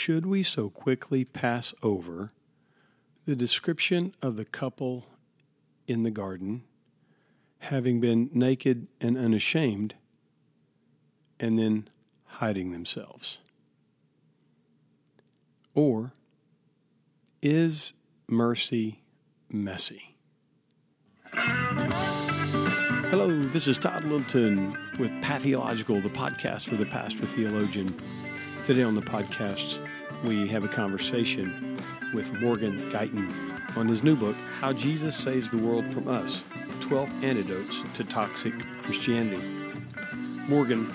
should we so quickly pass over the description of the couple in the garden having been naked and unashamed and then hiding themselves? Or is mercy messy? Hello, this is Todd Littleton with Pathological, the podcast for the pastor theologian. Today on the podcast, we have a conversation with Morgan Guyton on his new book, How Jesus Saves the World from Us 12 Antidotes to Toxic Christianity. Morgan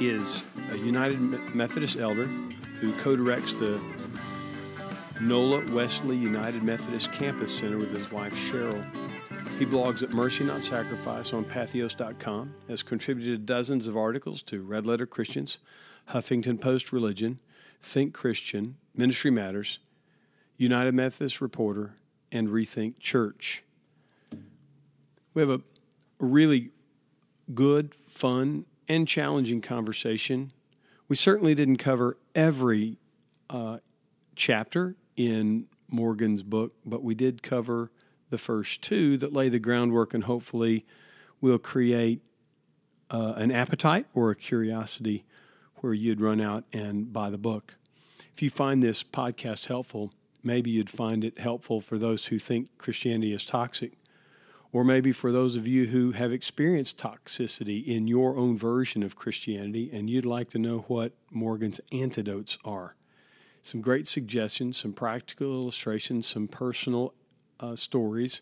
is a United Methodist elder who co directs the NOLA Wesley United Methodist Campus Center with his wife Cheryl he blogs at Mercy Not Sacrifice on Patheos.com, has contributed dozens of articles to Red Letter Christians, Huffington Post Religion, Think Christian, Ministry Matters, United Methodist Reporter, and Rethink Church. We have a really good, fun, and challenging conversation. We certainly didn't cover every uh, chapter in Morgan's book, but we did cover the first two that lay the groundwork and hopefully will create uh, an appetite or a curiosity where you'd run out and buy the book. If you find this podcast helpful, maybe you'd find it helpful for those who think Christianity is toxic, or maybe for those of you who have experienced toxicity in your own version of Christianity and you'd like to know what Morgan's antidotes are. Some great suggestions, some practical illustrations, some personal uh, stories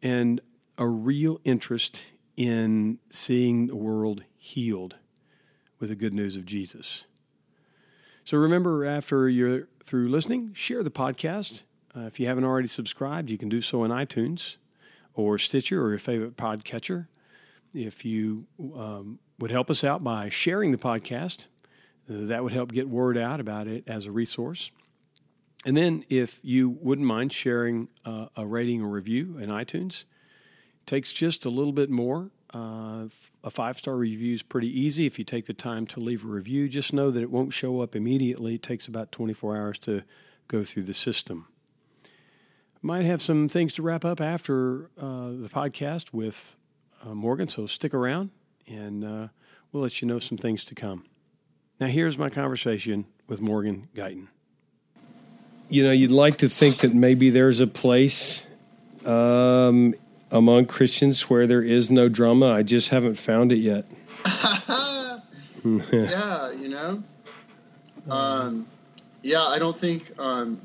and a real interest in seeing the world healed with the good news of Jesus. So remember, after you're through listening, share the podcast. Uh, if you haven't already subscribed, you can do so on iTunes or Stitcher or your favorite podcatcher. If you um, would help us out by sharing the podcast, uh, that would help get word out about it as a resource. And then, if you wouldn't mind sharing uh, a rating or review in iTunes, it takes just a little bit more. Uh, a five star review is pretty easy if you take the time to leave a review. Just know that it won't show up immediately. It takes about 24 hours to go through the system. Might have some things to wrap up after uh, the podcast with uh, Morgan, so stick around and uh, we'll let you know some things to come. Now, here's my conversation with Morgan Guyton you know, you'd like to think that maybe there's a place um, among Christians where there is no drama. I just haven't found it yet. yeah, you know. Um, yeah, I don't think. Um,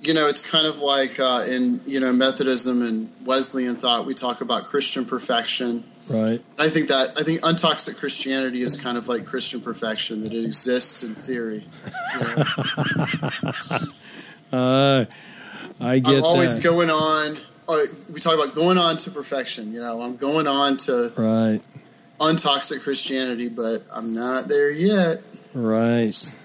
you know, it's kind of like uh, in you know Methodism and Wesleyan thought. We talk about Christian perfection. Right. I think that I think untoxic Christianity is kind of like Christian perfection that it exists in theory. You know? uh, I get. I'm always that. going on. Uh, we talk about going on to perfection. You know, I'm going on to right untoxic Christianity, but I'm not there yet. Right.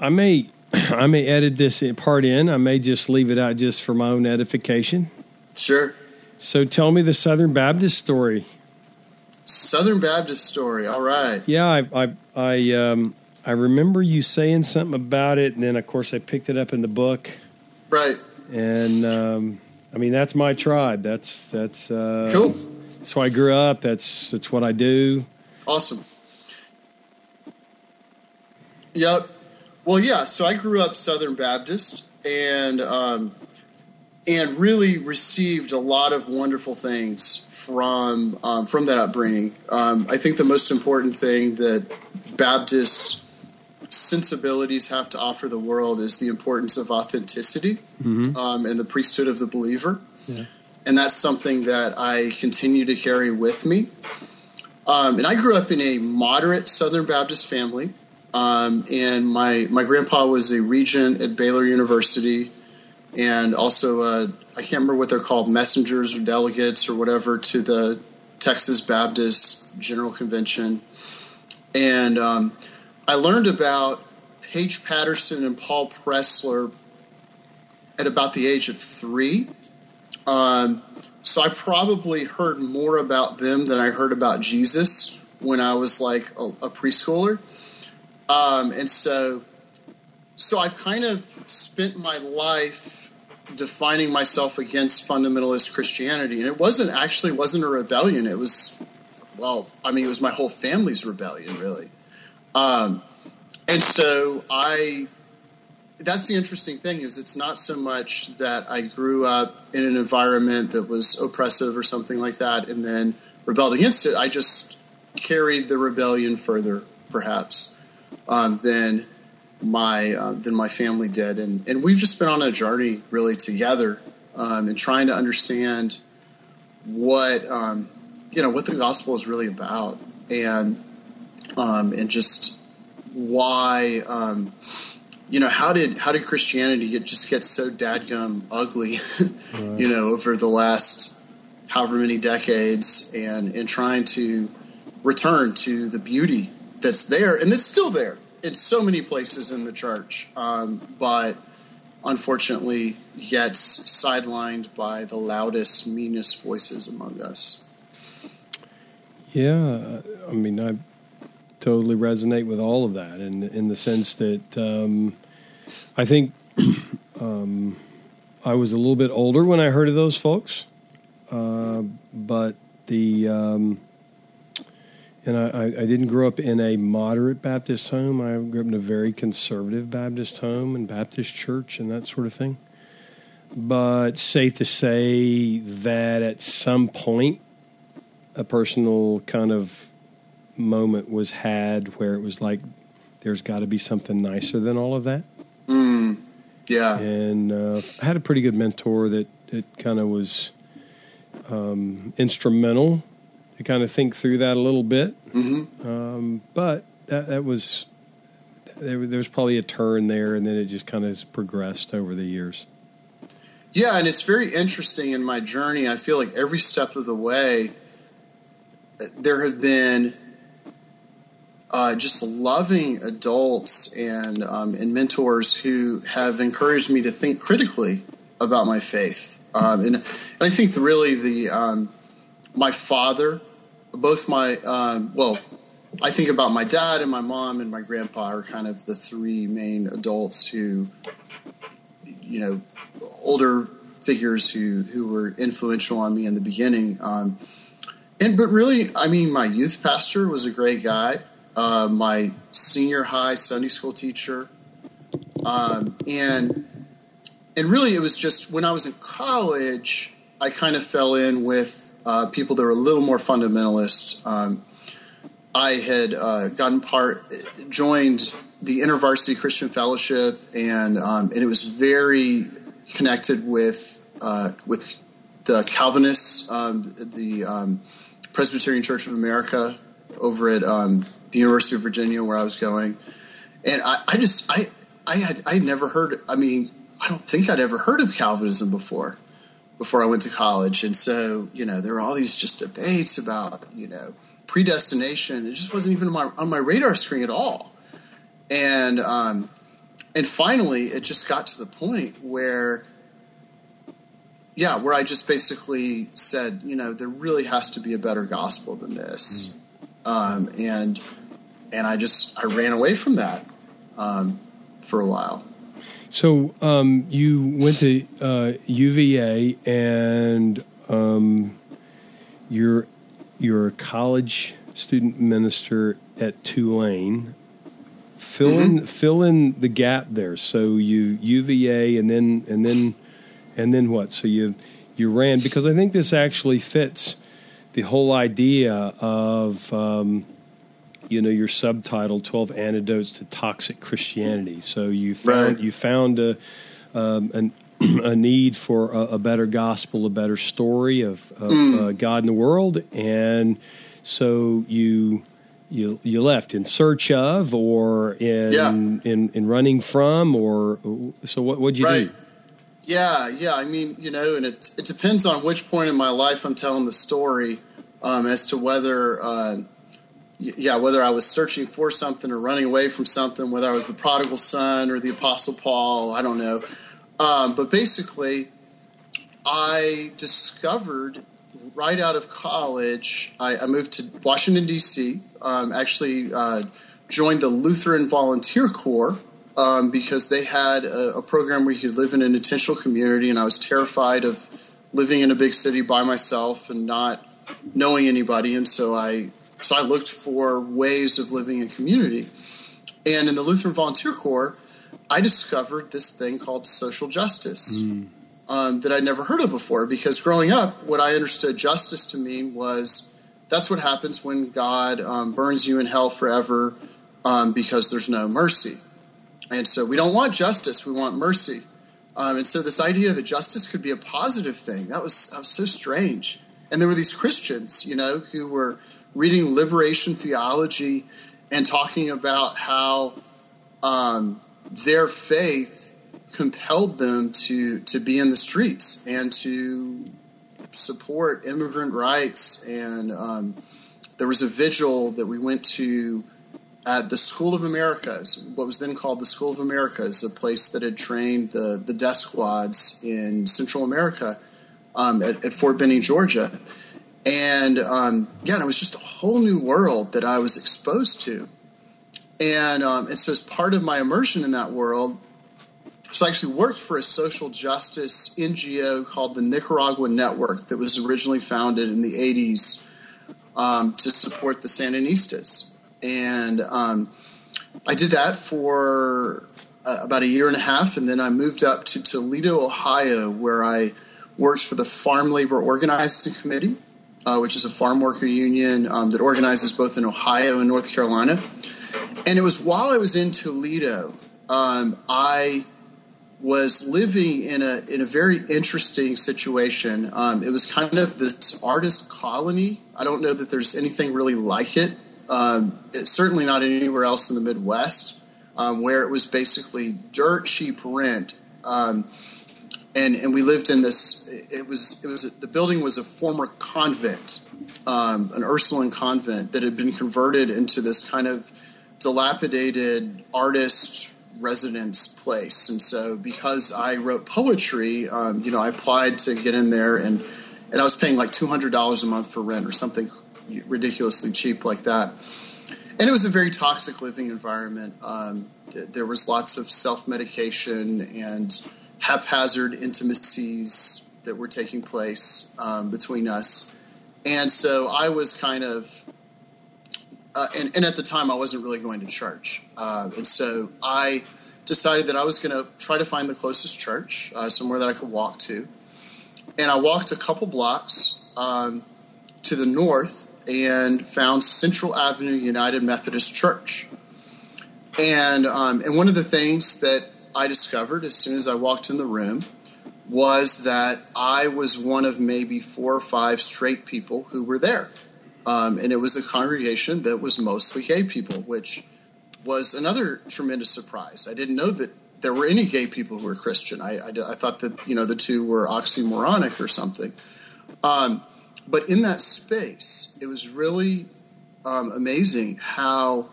I may I may edit this part in. I may just leave it out just for my own edification. Sure. So tell me the Southern Baptist story. Southern Baptist story. All right. Yeah, I I I, um, I remember you saying something about it, and then of course I picked it up in the book. Right. And um, I mean that's my tribe. That's that's uh, cool. That's why I grew up. That's that's what I do. Awesome. Yep. Well, yeah. So I grew up Southern Baptist, and um, and really received a lot of wonderful things from um, from that upbringing. Um, I think the most important thing that Baptist sensibilities have to offer the world is the importance of authenticity mm-hmm. um, and the priesthood of the believer, yeah. and that's something that I continue to carry with me. Um, and I grew up in a moderate Southern Baptist family, um, and my my grandpa was a regent at Baylor University and also uh, I can't remember what they're called, messengers or delegates or whatever to the Texas Baptist General Convention, and um, I learned about Paige Patterson and Paul Pressler at about the age of three. Um, so I probably heard more about them than I heard about Jesus when I was like a, a preschooler. Um, and so, so I've kind of spent my life defining myself against fundamentalist Christianity, and it wasn't actually wasn't a rebellion. It was, well, I mean, it was my whole family's rebellion, really. Um, and so I that's the interesting thing is it's not so much that I grew up in an environment that was oppressive or something like that and then rebelled against it. I just carried the rebellion further, perhaps, um, than my uh, than my family did, and and we've just been on a journey really together um, and trying to understand what um, you know what the gospel is really about, and um, and just why um, you know how did how did Christianity get, just get so dadgum ugly, right. you know, over the last however many decades, and in trying to return to the beauty that's there and it's still there in so many places in the church, um, but unfortunately gets sidelined by the loudest, meanest voices among us. Yeah, I mean, I totally resonate with all of that, in in the sense that um, I think um, I was a little bit older when I heard of those folks, uh, but the um, and I, I, didn't grow up in a moderate Baptist home. I grew up in a very conservative Baptist home and Baptist church and that sort of thing. But safe to say that at some point, a personal kind of moment was had where it was like, there's got to be something nicer than all of that. Mm, yeah. And uh, I had a pretty good mentor that it kind of was um, instrumental to kind of think through that a little bit. Mm-hmm. Um, but that, that was there, there was probably a turn there, and then it just kind of progressed over the years. Yeah, and it's very interesting in my journey. I feel like every step of the way, there have been uh, just loving adults and um, and mentors who have encouraged me to think critically about my faith. Um, and, and I think really the um, my father, both my um, well, I think about my dad and my mom and my grandpa are kind of the three main adults who, you know, older figures who who were influential on me in the beginning. Um, and but really, I mean, my youth pastor was a great guy. Uh, my senior high Sunday school teacher, um, and and really, it was just when I was in college, I kind of fell in with uh, people that were a little more fundamentalist. Um, I had uh, gotten part, joined the InterVarsity Christian Fellowship, and um, and it was very connected with uh, with the Calvinists, um, the um, Presbyterian Church of America over at um, the University of Virginia, where I was going, and I, I just I I had I had never heard. I mean, I don't think I'd ever heard of Calvinism before before I went to college. And so, you know, there were all these just debates about, you know, predestination. It just wasn't even on my, on my radar screen at all. And, um, and finally, it just got to the point where, yeah, where I just basically said, you know, there really has to be a better gospel than this. Mm. Um, and, and I just, I ran away from that um, for a while. So um, you went to uh, UVA, and um, you're you're a college student minister at Tulane. Fill mm-hmm. in fill in the gap there. So you UVA, and then and then and then what? So you you ran because I think this actually fits the whole idea of um, you know your subtitle 12 antidotes to toxic christianity so you found right. you found a um, an, a need for a, a, better gospel a better story of, of mm. uh, god in the world and so you you you left in search of or in yeah. in, in running from or so what would you right. do yeah yeah i mean you know and it it depends on which point in my life i'm telling the story um, as to whether uh, yeah, whether I was searching for something or running away from something, whether I was the prodigal son or the apostle Paul, I don't know. Um, but basically, I discovered right out of college, I, I moved to Washington, D.C., um, actually uh, joined the Lutheran Volunteer Corps um, because they had a, a, program where you could live in an intentional community, and I was terrified of living in a big city by myself and not knowing anybody, and so I so I looked for ways of living in community. And in the Lutheran Volunteer Corps, I discovered this thing called social justice mm. um, that I'd never heard of before. Because growing up, what I understood justice to mean was that's what happens when God um, burns you in hell forever um, because there's no mercy. And so we don't want justice, we want mercy. Um, and so this idea that justice could be a positive thing, that was, that was so strange. And there were these Christians, you know, who were reading liberation theology and talking about how um, their faith compelled them to, to be in the streets and to support immigrant rights. And um, there was a vigil that we went to at the School of Americas, what was then called the School of Americas, a place that had trained the, the death squads in Central America um, at, at, Fort Benning, Georgia. And um, yeah, it was just a whole new world that I was exposed to. And, um, and so, as part of my immersion in that world, so I actually worked for a social justice NGO called the Nicaragua Network that was originally founded in the 80s um, to support the Sandinistas and um, I did that for uh, about a year and a half, and then I moved up to Toledo, Ohio, where I worked for the Farm Labor Organizing Committee, uh, which is a farm worker union um, that organizes both in Ohio and North Carolina. And it was while I was in Toledo, um, I was living in a in a very interesting situation. Um, it was kind of this artist colony. I don't know that there's anything really like it um, it's certainly not anywhere else in the Midwest, um, where it was basically dirt cheap rent. And, and we lived in this. It was it was the building was a former convent, um, an Ursuline convent that had been converted into this kind of dilapidated artist residence place. And so, because I wrote poetry, um, you know, I applied to get in there, and and I was paying like two hundred dollars a month for rent or something ridiculously cheap like that. And it was a very toxic living environment. Um, th- there was lots of self medication and haphazard intimacies that were taking place um, between us. And so I was kind of, uh, and, and, at the time I wasn't really going to church. Uh, and so I decided that I was going to try to find the closest church, uh, somewhere that I could walk to. And I walked a couple blocks um, to the north and found Central Avenue United Methodist Church. And um, and one of the things that I discovered as soon as I walked in the room was that I was one of maybe four or five straight people who were there. Um, and it was a congregation that was mostly gay people, which was another tremendous surprise. I didn't know that there were any gay people who were Christian. I, I, I thought that you know the two were oxymoronic or something. Um, but in that space, it was really um, amazing how,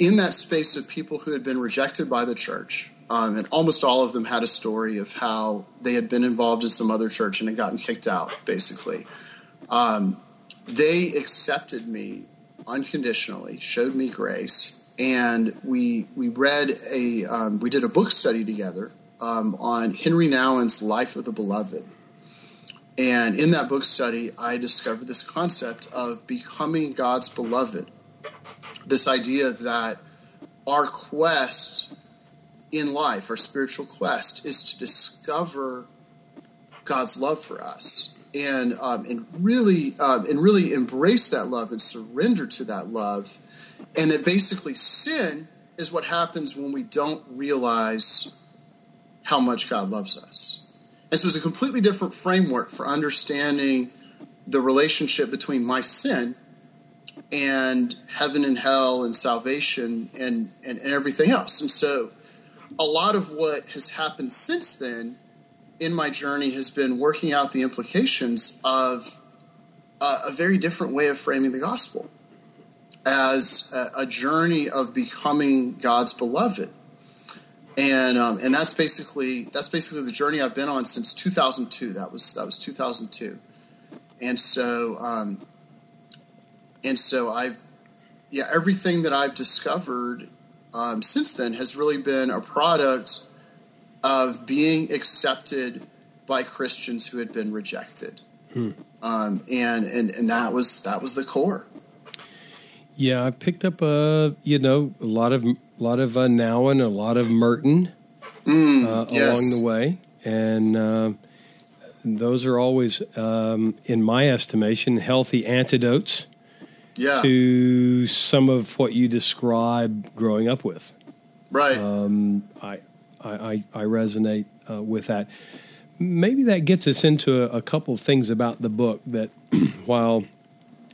in that space of people who had been rejected by the church, um, and almost all of them had a story of how they had been involved in some other church and had gotten kicked out, basically. Um, they accepted me unconditionally, showed me grace, and we we read a um, we did a book study together um, on Henri Nouwen's Life of the Beloved and in that book study, I discovered this concept of becoming God's beloved. This idea that our quest in life, our spiritual quest, is to discover God's love for us and um, and really um, and really embrace that love and surrender to that love, and that basically sin is what happens when we don't realize how much God loves us. This was a completely different framework for understanding the relationship between my sin and heaven and hell and salvation and, and, and everything else. And so a lot of what has happened since then in my journey has been working out the implications of a, a very different way of framing the gospel as a, a journey of becoming God's beloved and um, and that's basically that's basically the journey I've been on since 2002. That was that was 2002, and so um, and so I've yeah, everything that I've discovered um, since then has really been a product of being accepted by Christians who had been rejected. Hmm. Um, and, and and that was that was the core. Yeah, I picked up a you know a lot of a lot of uh, Nouwen, a lot of Merton mm, uh, yes. along the way, and uh, those are always, um, in my estimation, healthy antidotes yeah. to some of what you describe growing up with. Right. Um, I, I, I resonate uh, with that. Maybe that gets us into a, a couple of things about the book that, while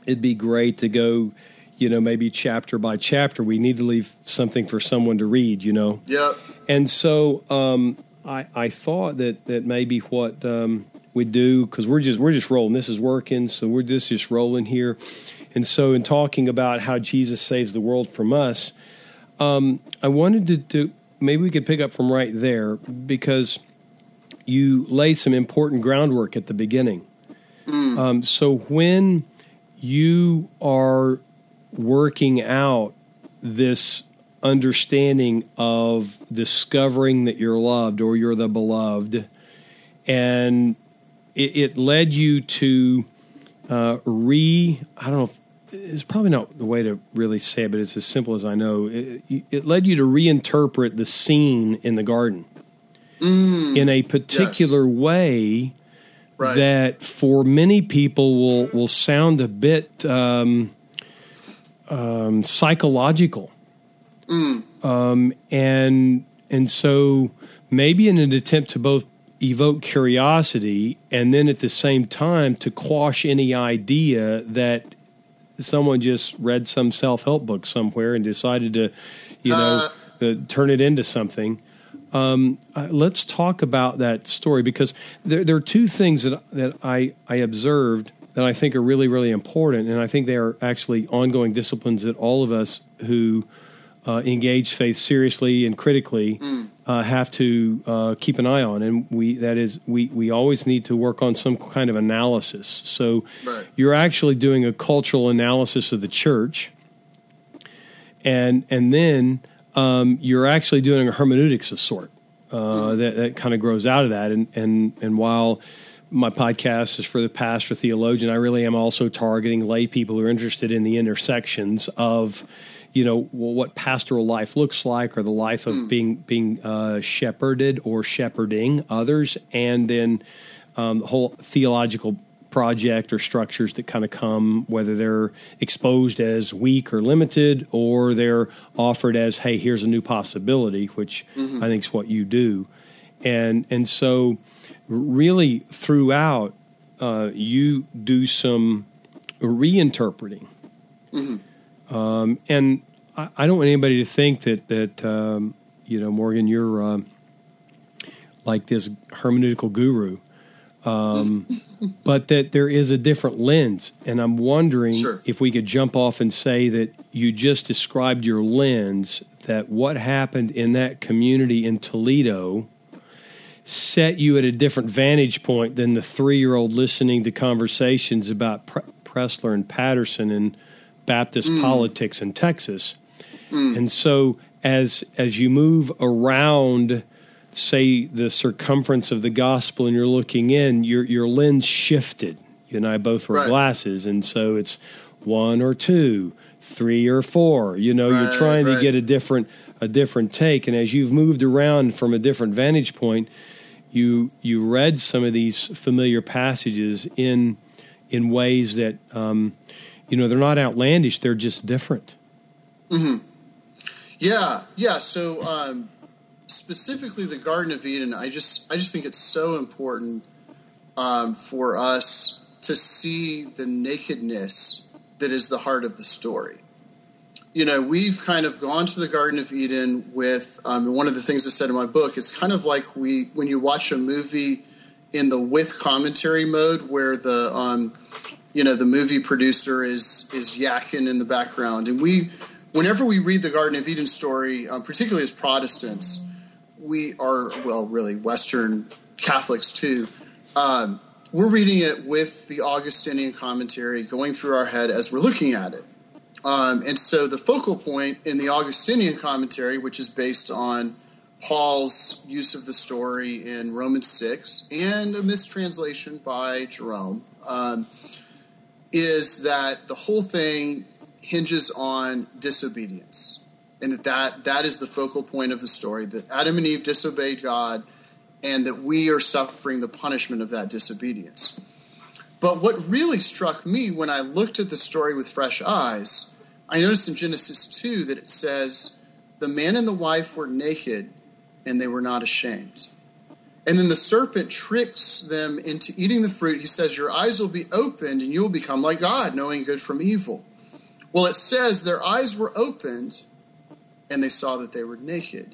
it'd be great to go, you know, maybe chapter by chapter, we need to leave something for someone to read, you know? Yep. And so um, I, I thought that, that maybe what um, we do, because we're just, we're just rolling, this is working, so we're just, just rolling here and so, in talking about how Jesus saves the world from us, um, I wanted to do maybe we could pick up from right there because you lay some important groundwork at the beginning. Mm. Um, so, when you are working out this understanding of discovering that you're loved or you're the beloved, and it, it led you to uh, re I don't know if it's probably not the way to really say it, but it's as simple as I know. It, it led you to reinterpret the scene in the garden mm, in a particular yes. way right. that, for many people, will will sound a bit um, um, psychological, mm. um, and and so maybe in an attempt to both evoke curiosity and then at the same time to quash any idea that someone just read some self help book somewhere and decided to, you know, uh, uh, turn it into something. Um, uh, let's talk about that story because there, there, are two things that that I I observed that I think are really really important, and I think they are actually ongoing disciplines that all of us who uh, engage faith seriously and critically mm uh, have to uh, keep an eye on, and we that is we we always need to work on some kind of analysis. So right. you're actually doing a cultural analysis of the church, and and then um, you're actually doing a hermeneutics of sort uh, mm. that that kind of grows out of that. And and and while my podcast is for the pastor theologian, I really am also targeting lay people who are interested in the intersections of you know what pastoral life looks like or the life of mm. being being uh, shepherded or shepherding others and then um, the whole theological project or structures that kind of come whether they're exposed as weak or limited or they're offered as hey here's a new possibility which mm-hmm. i think is what you do and and so really throughout uh, you do some reinterpreting mm-hmm. Um, and I, I, don't want anybody to think that that um, you know, Morgan, you're uh, like this hermeneutical guru. Um, but that there is a different lens. And I'm wondering sure. if we could jump off and say that you just described your lens, that what happened in that community in Toledo set you at a different vantage point than the three year old listening to conversations about Pre- Pressler and Patterson and Baptist mm. politics in Texas. Mm. And so as as you move around say the circumference of the gospel and you're looking in, your your lens shifted. You and I both wear right. glasses, and so it's one or two, three or four. You know, right, you're trying right. to get a different a different take. And as you've moved around from a different vantage point, you you read some of these familiar passages in in ways that um, you know they're not outlandish; they're just different. Mm-hmm. Yeah, yeah. So um, specifically, the Garden of Eden, I just I just think it's so important um, for us to see the nakedness that is the heart of the story. You know, we've kind of gone to the Garden of Eden with um, one of the things I said in my book. It's kind of like we when you watch a movie in the with commentary mode, where the um, you know the movie producer is is yakking in the background, and we whenever we read the Garden of Eden story, um, particularly as Protestants, we are, well, really Western Catholics too, um, we're reading it with the Augustinian commentary going through our head as we're looking at it. Um, and so the focal point in the Augustinian commentary, which is based on Paul's use of the story in Romans 6 and a mistranslation by Jerome, um, is that the whole thing hinges on disobedience. And that, that that is the focal point of the story that Adam and Eve disobeyed God and that we are suffering the punishment of that disobedience. But what really struck me when I looked at the story with fresh eyes, I noticed in Genesis 2 that it says, The man and the wife were naked and they were not ashamed. And then the serpent tricks them into eating the fruit. He says, Your eyes will be opened and you will become like God, knowing good from evil. Well, it says their eyes were opened and they saw that they were naked.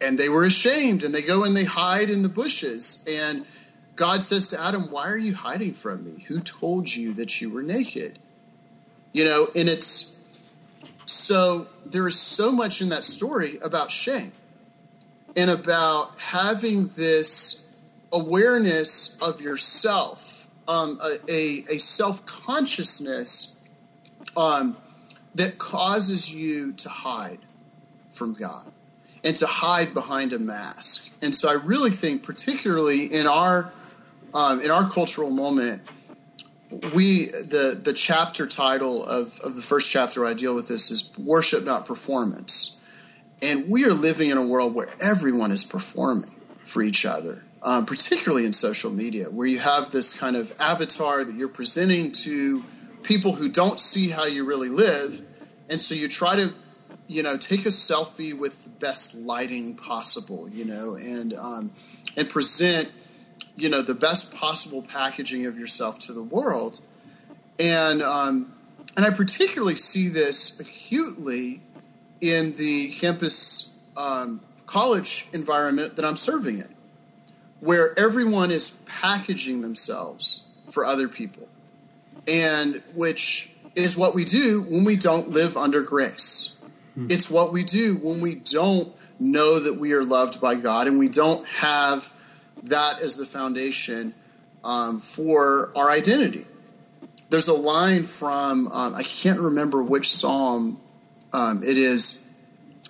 And they were ashamed and they go and they hide in the bushes. And God says to Adam, Why are you hiding from me? Who told you that you were naked? You know, and it's so there is so much in that story about shame and about having this awareness of yourself, um, a, a, a self consciousness um, that causes you to hide from God and to hide behind a mask. And so I really think, particularly in our um, in our cultural moment, we the the chapter title of, of the first chapter I deal with this is worship, not performance. And we are living in a world where everyone is performing for each other, um, particularly in social media, where you have this kind of avatar that you're presenting to people who don't see how you really live. And so you try to, you know, take a selfie with the best lighting possible, you know, and um, and present you know the best possible packaging of yourself to the world and um, and I particularly see this acutely in the campus um, college environment that I'm serving in, where everyone is packaging themselves for other people, and which is what we do when we don't live under grace. Hmm. It's what we do when we don't know that we are loved by God and we don't have that as the foundation um, for our identity. There's a line from, um, I can't remember which psalm um, it is,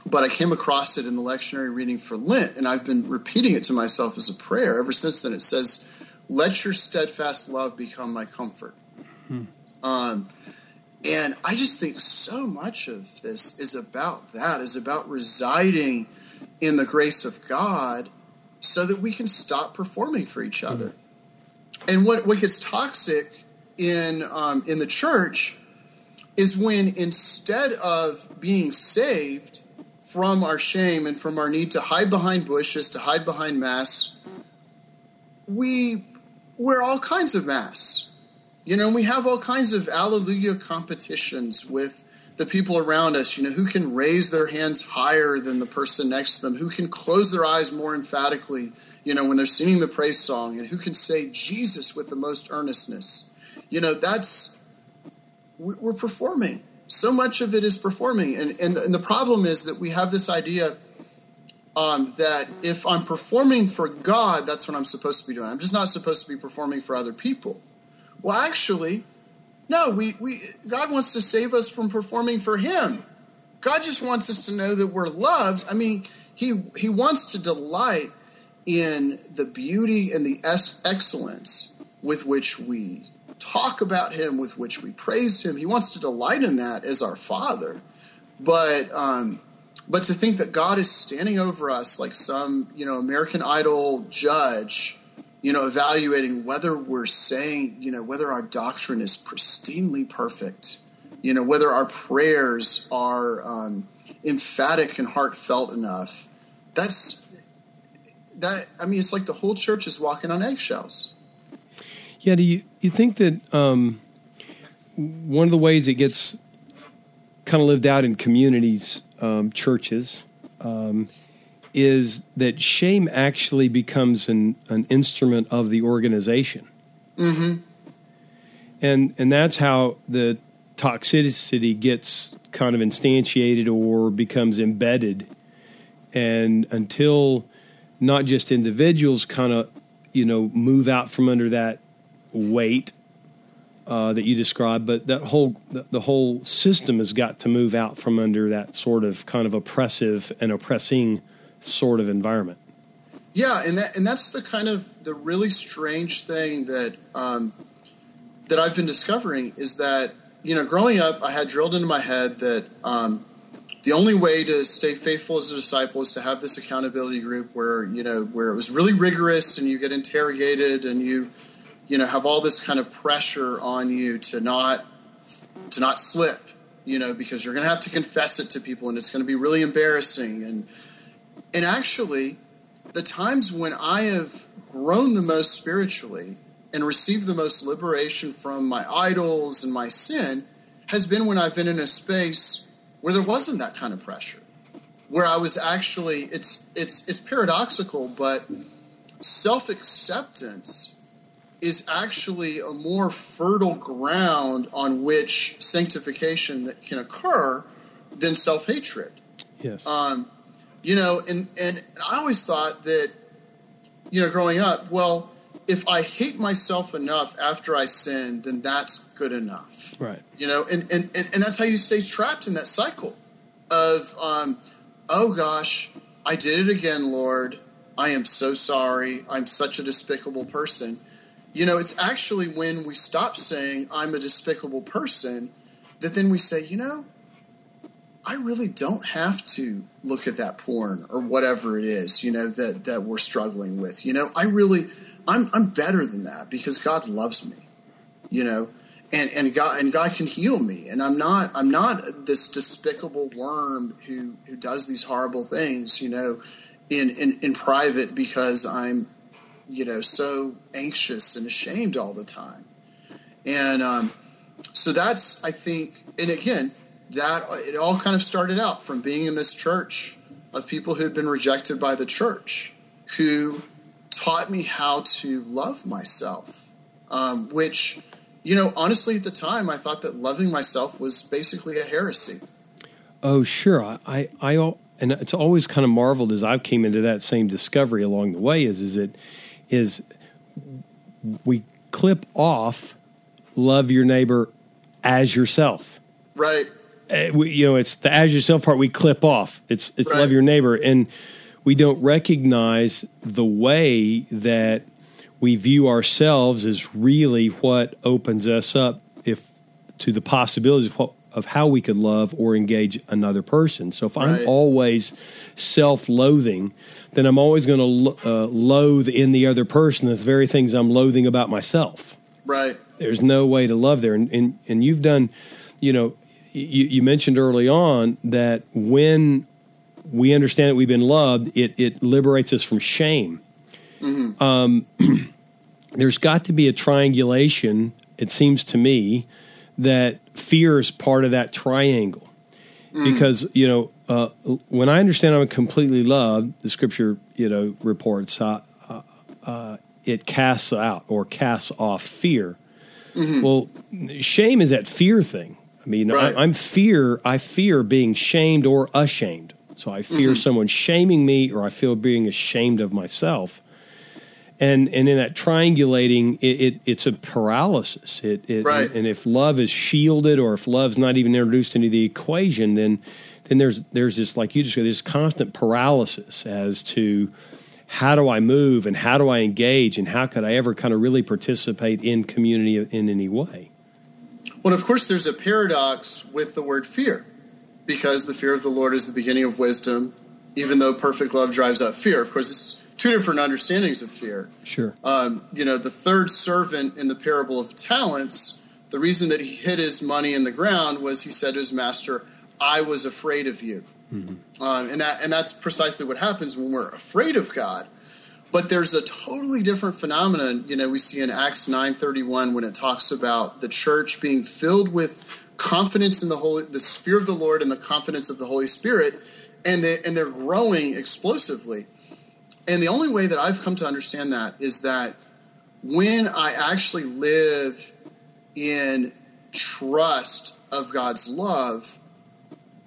but I came across it in the lectionary reading for Lent, and I've been repeating it to myself as a prayer ever since then. It says, Let your steadfast love become my comfort. Hmm. Um, and I just think so much of this is about that, is about residing in the grace of God so that we can stop performing for each other. Mm-hmm. And what, what gets toxic in, um, in the church is when instead of being saved from our shame and from our need to hide behind bushes, to hide behind masks, we wear all kinds of masks. You know, we have all kinds of alleluia competitions with the people around us, you know, who can raise their hands higher than the person next to them, who can close their eyes more emphatically, you know, when they're singing the praise song, and who can say Jesus with the most earnestness. You know, that's, we're performing. So much of it is performing. And, and, and the problem is that we have this idea um, that if I'm performing for God, that's what I'm supposed to be doing. I'm just not supposed to be performing for other people. Well, actually, no, we, we God wants to save us from performing for him. God just wants us to know that we're loved. I mean, he he wants to delight in the beauty and the excellence with which we talk about him, with which we praise him. He wants to delight in that as our Father. But um, but to think that God is standing over us like some you know American Idol judge you know, evaluating whether we're saying, you know, whether our doctrine is pristinely perfect, you know, whether our prayers are um, emphatic and heartfelt enough. That's that. I mean, it's like the whole church is walking on eggshells. Yeah. Do you you think that um, one of the ways it gets kind of lived out in communities, um, churches, um, is that shame actually becomes an, an instrument of the organization. Mm-hmm. And, and that's how the toxicity gets kind of instantiated or becomes embedded. And until not just individuals kind of, you know, move out from under that weight uh, that you described, but that whole the, whole system has got to move out from under that sort of kind of oppressive and oppressing sort of environment. Yeah, and that and that's the kind of the really strange thing that um, that I've been discovering is that you know growing up, I had drilled into my head that um, the only way to stay faithful as a disciple is to have this accountability group where you know where it was really rigorous and you get interrogated and you you know have all this kind of pressure on you to not to not slip you know because you're going to have to confess it to people and it's going to be really embarrassing. And and actually the times when i have grown the most spiritually and received the most liberation from my idols and my sin has been when i've been in a space where there wasn't that kind of pressure where i was actually it's it's it's paradoxical but self-acceptance is actually a more fertile ground on which sanctification can occur than self hatred. Yes. Um, you know, and, and I always thought that, you know, growing up, well, if I hate myself enough after I sin, then that's good enough. Right. You know, and, and, and, and that's how you stay trapped in that cycle of, um, oh gosh, I did it again, Lord. I am so sorry. I'm such a despicable person you know, it's actually when we stop saying, I'm a despicable person, that then we say, you know, I really don't have to look at that porn or whatever it is, you know, that, that we're struggling with. You know, I really, I'm, I'm better than that because God loves me, you know, and, and God, and God can heal me. And I'm not, I'm not this despicable worm who, who does these horrible things, you know, in, in, in private because I'm, you know, so anxious and ashamed all the time. And um, so that's, I think, and again, that it all kind of started out from being in this church of people who had been rejected by the church who taught me how to love myself, um, which, you know, honestly, at the time, I thought that loving myself was basically a heresy. Oh, sure. I, I, I and it's always kind of marveled as I've came into that same discovery along the way is, is it, is we clip off love your neighbor as yourself. Right. Uh, we, you know, it's the as yourself part we clip off. It's it's right. love your neighbor, and we don't recognize the way that we view ourselves is really what opens us up if to the possibilities of, what, of how we could love or engage another person. So if right. I'm always self-loathing, then I'm always going to uh, loathe in the other person the very things I'm loathing about myself. Right. There's no way to love there, and and, and you've done, you know, you, you mentioned early on that when we understand that we've been loved, it it liberates us from shame. Mm-hmm. Um, there's got to be a triangulation. It seems to me that fear is part of that triangle mm. because you know uh, when I understand I'm completely loved, the scripture, you know, reports uh, uh, it casts out or casts off fear. Mm-hmm. Well, shame is that fear thing. I mean, right. I, am fear. I fear being shamed or ashamed. So I fear mm-hmm. someone shaming me, or I feel being ashamed of myself. And and in that triangulating, it, it it's a paralysis. It, it right. and if love is shielded, or if love's not even introduced into the equation, then then there's there's this like you just said, this constant paralysis as to how do I move and how do I engage and how could I ever kind of really participate in community in any way? Well, of course, there's a paradox with the word fear because the fear of the Lord is the beginning of wisdom, even though perfect love drives out fear. Of course, it's two different understandings of fear. Sure. Um, you know, the third servant in the parable of talents, the reason that he hid his money in the ground was he said to his master, I was afraid of you. Mm-hmm. Um, and that and that's precisely what happens when we're afraid of God. But there's a totally different phenomenon, you know, we see in Acts 9:31 when it talks about the church being filled with confidence in the holy the fear of the Lord and the confidence of the Holy Spirit and they and they're growing explosively. And the only way that I've come to understand that is that when I actually live in trust of God's love,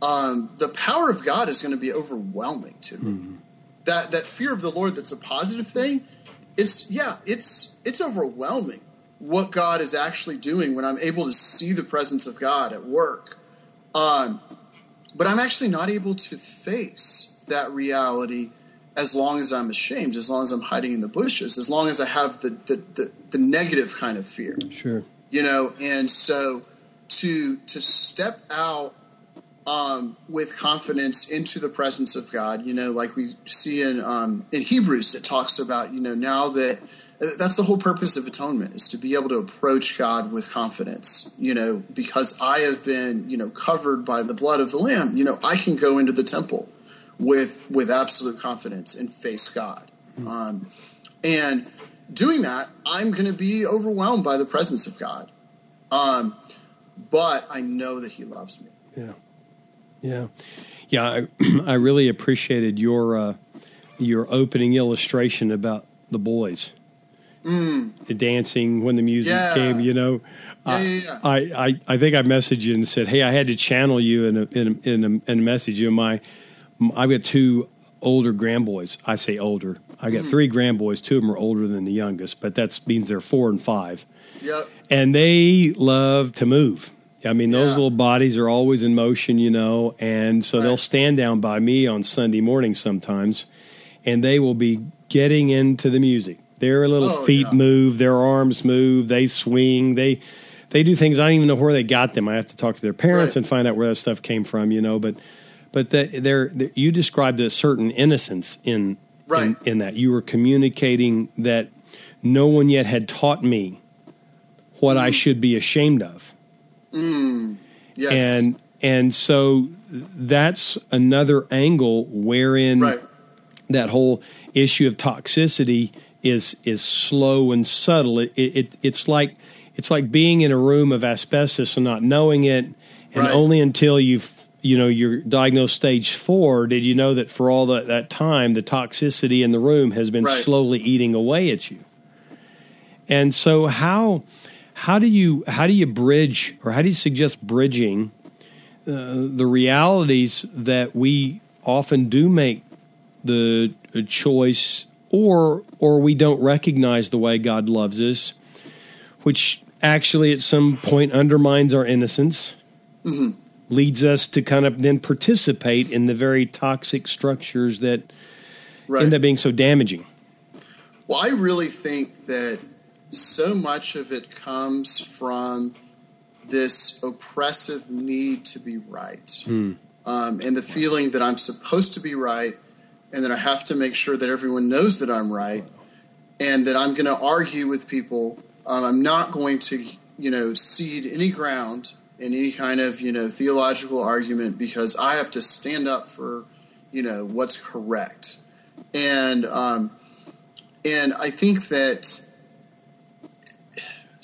um, the power of God is going to be overwhelming to me. Mm-hmm. That that fear of the Lord that's a positive thing. It's yeah, it's it's overwhelming. what God is actually doing, when I'm able to see the presence of God at work. Um, but I'm actually not able to face that reality as long as I'm ashamed, as long as I'm hiding in the bushes, as long as I have the, the, the, the negative kind of fear. Sure. You know, and so to to step out um, with confidence into the presence of God, you know, like we see in um, in Hebrews, it talks about, you know, now that that's the whole purpose of atonement is to be able to approach God with confidence, you know, because I have been, you know, covered by the blood of the Lamb. You know, I can go into the temple with with absolute confidence and face God. Mm-hmm. Um, and doing that, I'm going to be overwhelmed by the presence of God. Um, but I know that He loves me. Yeah, yeah, yeah. I, I really appreciated your uh, your opening illustration about the boys. Mm. The dancing when the music yeah. came, you know. Yeah, yeah. I, I, I think I messaged you and said, "Hey, I had to channel you in a in a, in a, in a message. You know, my I've got two older grandboys. I say older. I got mm. three grandboys. Two of them are older than the youngest, but that means they're four and five. Yep. And they love to move. I mean, those Yeah. little bodies are always in motion, you know, and so they'll stand down by me on Sunday morning sometimes, and they will be getting into the music. Their little Oh, feet yeah. move, their arms move, they swing, they they do things. I don't even know where they got them. I have to talk to their parents Right. and find out where that stuff came from, you know. But but that they're, you described a certain innocence in Right. in, in that you were communicating that no one yet had taught me what I mm-hmm. should be ashamed of Mm. Yes. and and so that's another angle wherein right. that whole issue of toxicity is is slow and subtle. It, it it's like it's like being in a room of asbestos and not knowing it, and Right. only until you've you know you're diagnosed stage four did you know that for all that, that time the toxicity in the room has been Right. slowly eating away at you. And so how how do you how do you bridge or how do you suggest bridging uh, the realities that we often do make the choice or or we don't recognize the way God loves us which actually at some point undermines our innocence Mhm. leads us to kind of then participate in the very toxic structures that Right. end up being so damaging Well, I really think that so much of it comes from this oppressive need to be right. Um, and the feeling that I'm supposed to be right and that I have to make sure that everyone knows that I'm right and that I'm going to argue with people. Um, I'm not going to, you know, cede any ground in any kind of, you know, theological argument because I have to stand up for, you know, what's correct. And, um, and I think that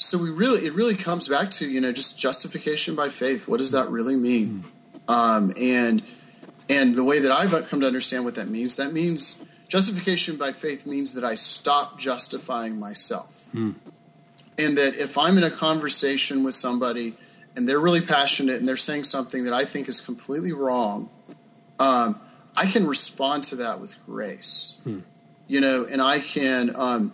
so we really it really comes back to you know just justification by faith. What does that really mean? Um, and and the way that I've come to understand what that means, that means justification by faith means that I stop justifying myself, and that if I'm in a conversation with somebody and they're really passionate and they're saying something that I think is completely wrong, um, I can respond to that with grace. You know, and I can um,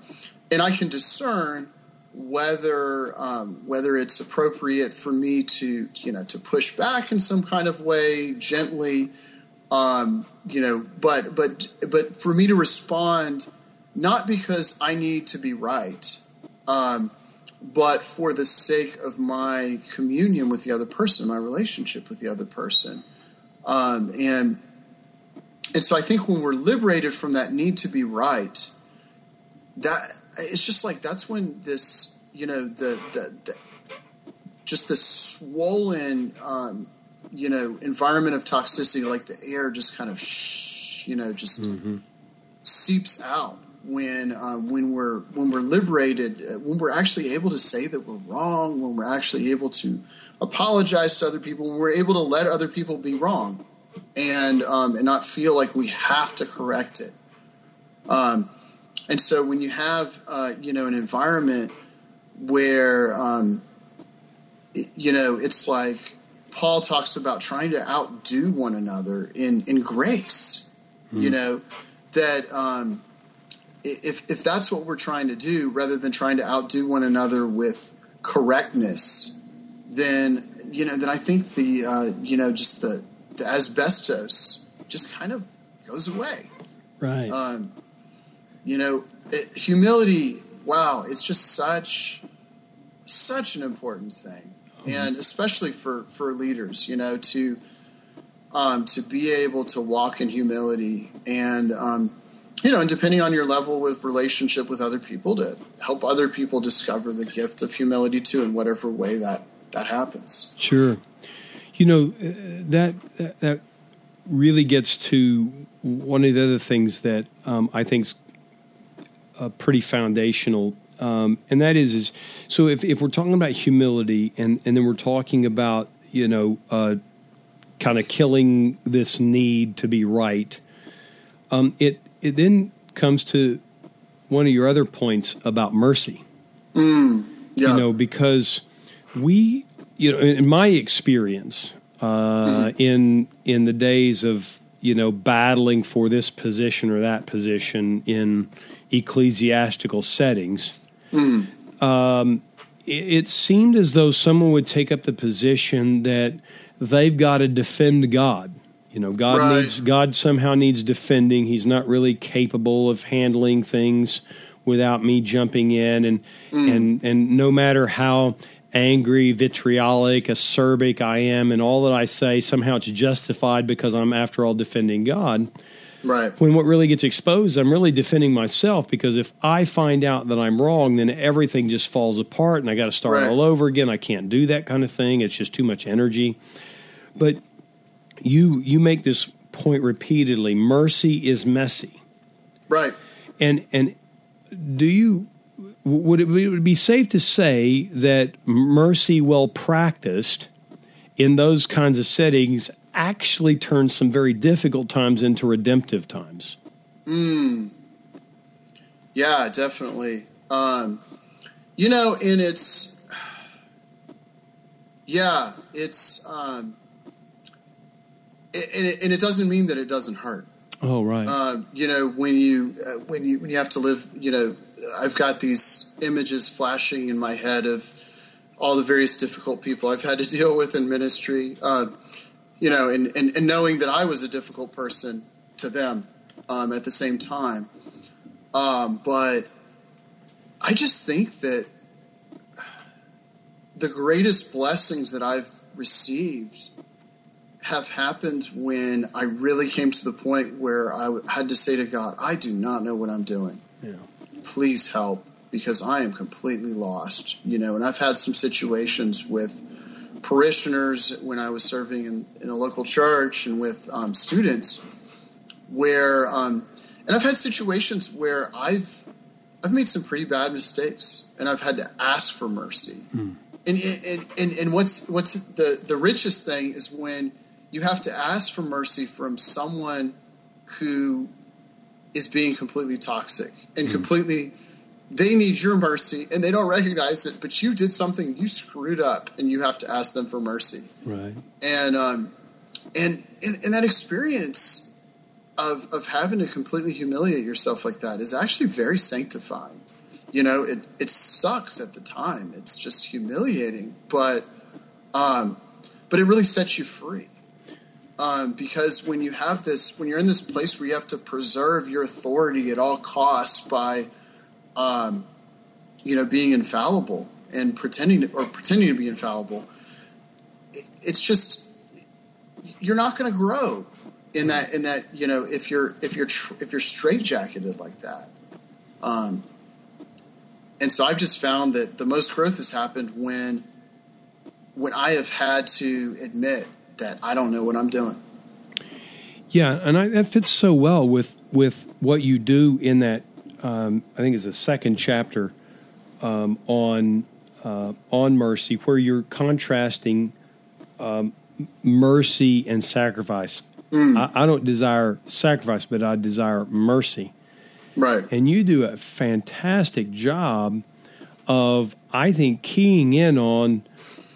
and I can discern whether um, whether it's appropriate for me to you know to push back in some kind of way gently, um, you know, but but but for me to respond not because I need to be right, um, but for the sake of my communion with the other person, my relationship with the other person, um, and and so I think when we're liberated from that need to be right, that it's just like that's when this, you know, the the, the just this swollen, um, you know, environment of toxicity, like the air just kind of, shh, you know, just seeps out when um, when we're when we're liberated, uh, when we're actually able to say that we're wrong, when we're actually able to apologize to other people, when we're able to let other people be wrong and um, and not feel like we have to correct it. Um, and so when you have uh, you know an environment where um, you know it's like Paul talks about trying to outdo one another in in grace, you know that um, if if that's what we're trying to do, rather than trying to outdo one another with correctness, then you know, then I think the uh, you know just the the asbestos just kind of goes away. Right. Um, you know, it, humility. Wow, it's just such such an important thing, mm-hmm. and especially for for leaders. You know, to um, to be able to walk in humility and um, you know, and depending on your level with relationship with other people, to help other people discover the gift of humility too, in whatever way that that happens. Sure, you know uh, that that, that really gets to one of the other things that um, I think's uh, pretty foundational, um, and that is is so if if we're talking about humility and and then we're talking about you know uh, kind of killing this need to be right, um, it it then comes to one of your other points about mercy. Mm, yeah. You know, because we, you know, in my experience, uh, mm. in in the days of you know battling for this position or that position in ecclesiastical settings, mm. um, it, it seemed as though someone would take up the position that they've got to defend God you know, God right. needs God somehow needs defending. He's not really capable of handling things without me jumping in and mm. and and no matter how angry, vitriolic, acerbic I am and all that I say somehow it's justified because I'm after all defending God. Right. When what really gets exposed, I'm really defending myself because if I find out that I'm wrong, then everything just falls apart and I got to start right. all over again. I can't do that kind of thing. It's just too much energy. But you you make this point repeatedly. Mercy is messy, right? And and do you would it, be, would it be safe to say that mercy, well practiced in those kinds of settings, actually turns some very difficult times into redemptive times? Mm. Yeah, definitely. Um, you know, and it's yeah, it's um, and it, and it doesn't mean that it doesn't hurt. Oh right. Uh, you know when you uh, when you when you have to live. You know, I've got these images flashing in my head of all the various difficult people I've had to deal with in ministry. Uh, you know, and, and, and knowing that I was a difficult person to them um, at the same time. Um, but I just think that the greatest blessings that I've received have happened when I really came to the point where I had to say to God, I do not know what I'm doing. Yeah. Please help because I am completely lost. You know, and I've had some situations with parishioners when I was serving in, in a local church and with um, students where, um, and I've had situations where I've I've made some pretty bad mistakes and I've had to ask for mercy. Mm. And, and, and, and what's what's the, the richest thing is when you have to ask for mercy from someone who is being completely toxic and mm. completely they need your mercy and they don't recognize it but you did something you screwed up and you have to ask them for mercy. Right. And um and in that experience of of having to completely humiliate yourself like that is actually very sanctifying. You know it it sucks at the time. It's just humiliating but um but it really sets you free um, because when you have this, when you're in this place where you have to preserve your authority at all costs by, um, you know, being infallible and pretending to, or pretending to be infallible, it, it's just you're not going to grow in that in that you know if you're if you're tr- if you're straitjacketed like that. Um, and so I've just found that the most growth has happened when when I have had to admit that I don't know what I'm doing. Yeah, and I, that fits so well with with what you do in that. Um, I think is a second chapter um, on uh, on mercy, where you're contrasting um, mercy and sacrifice. Mm. I, I, don't desire sacrifice, but I desire mercy. Right, and you do a fantastic job of, I think, keying in on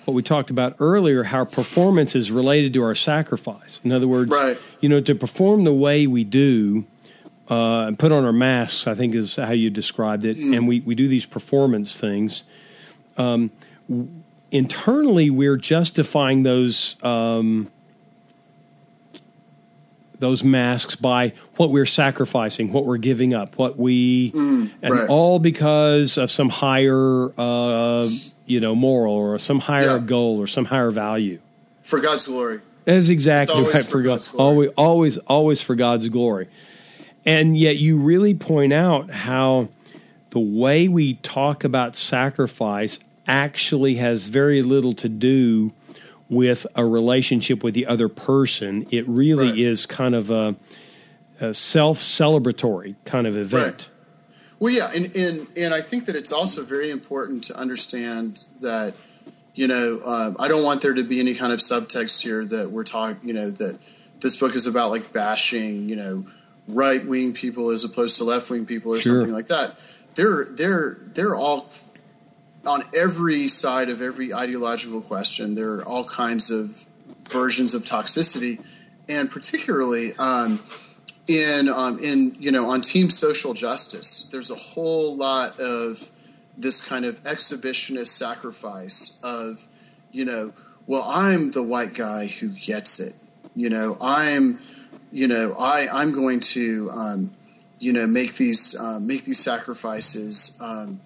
what we talked about earlier, how performance is related to our sacrifice. In other words, right. you know, to perform the way we do, uh, and put on our masks. I think is how you described it, Mm. and we we do these performance things. Um, w- internally, we're justifying those. Um, those masks by what we're sacrificing, what we're giving up, what we, and Mm, right. all because of some higher, uh, you know, moral or some higher Yeah. goal or some higher value. for God's glory. That's exactly right. for For God, God's glory. always, always, always for God's glory. And yet, you really point out how the way we talk about sacrifice actually has very little to do with a relationship with the other person. It really Right. is kind of a, a self celebratory kind of event. Well, yeah, and, and and I think that it's also very important to understand that you know um, I don't want there to be any kind of subtext here that we're talking you know that this book is about like bashing you know right wing people as opposed to left wing people or Sure. something like that. They're they're they're all on every side of every ideological question. There are all kinds of versions of toxicity, and particularly. Um, in um, in you know on team social justice there's a whole lot of this kind of exhibitionist sacrifice of you know well i'm the white guy who gets it. You know i'm you know i i'm going to um, you know make these um, make these sacrifices um,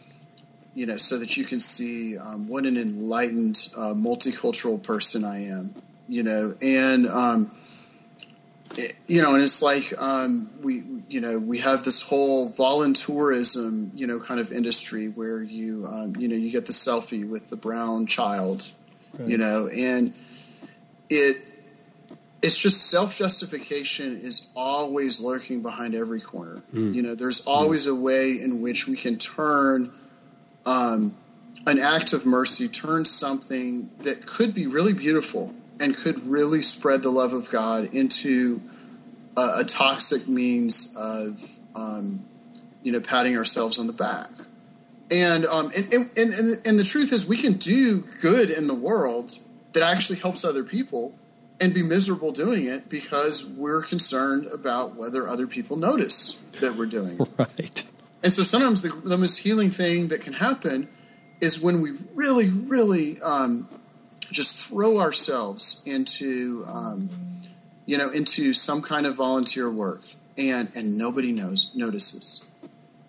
you know so that you can see um, what an enlightened uh, multicultural person i am you know and um, it- you know, and it's like um, we, you know, we have this whole voluntourism, you know, kind of industry where you, um, you know, you get the selfie with the brown child, you know, and it, it's just self justification is always lurking behind every corner. You know, there's always a way in which we can turn um, an act of mercy, turn something that could be really beautiful and could really spread the love of God into a, a toxic means of, um, you know, patting ourselves on the back. And, um, and, and, and, and the truth is, we can do good in the world that actually helps other people and be miserable doing it because we're concerned about whether other people notice that we're doing it. Right. And so sometimes the, the most healing thing that can happen is when we really, really um, just throw ourselves into, um, you know, into some kind of volunteer work, and and nobody knows notices,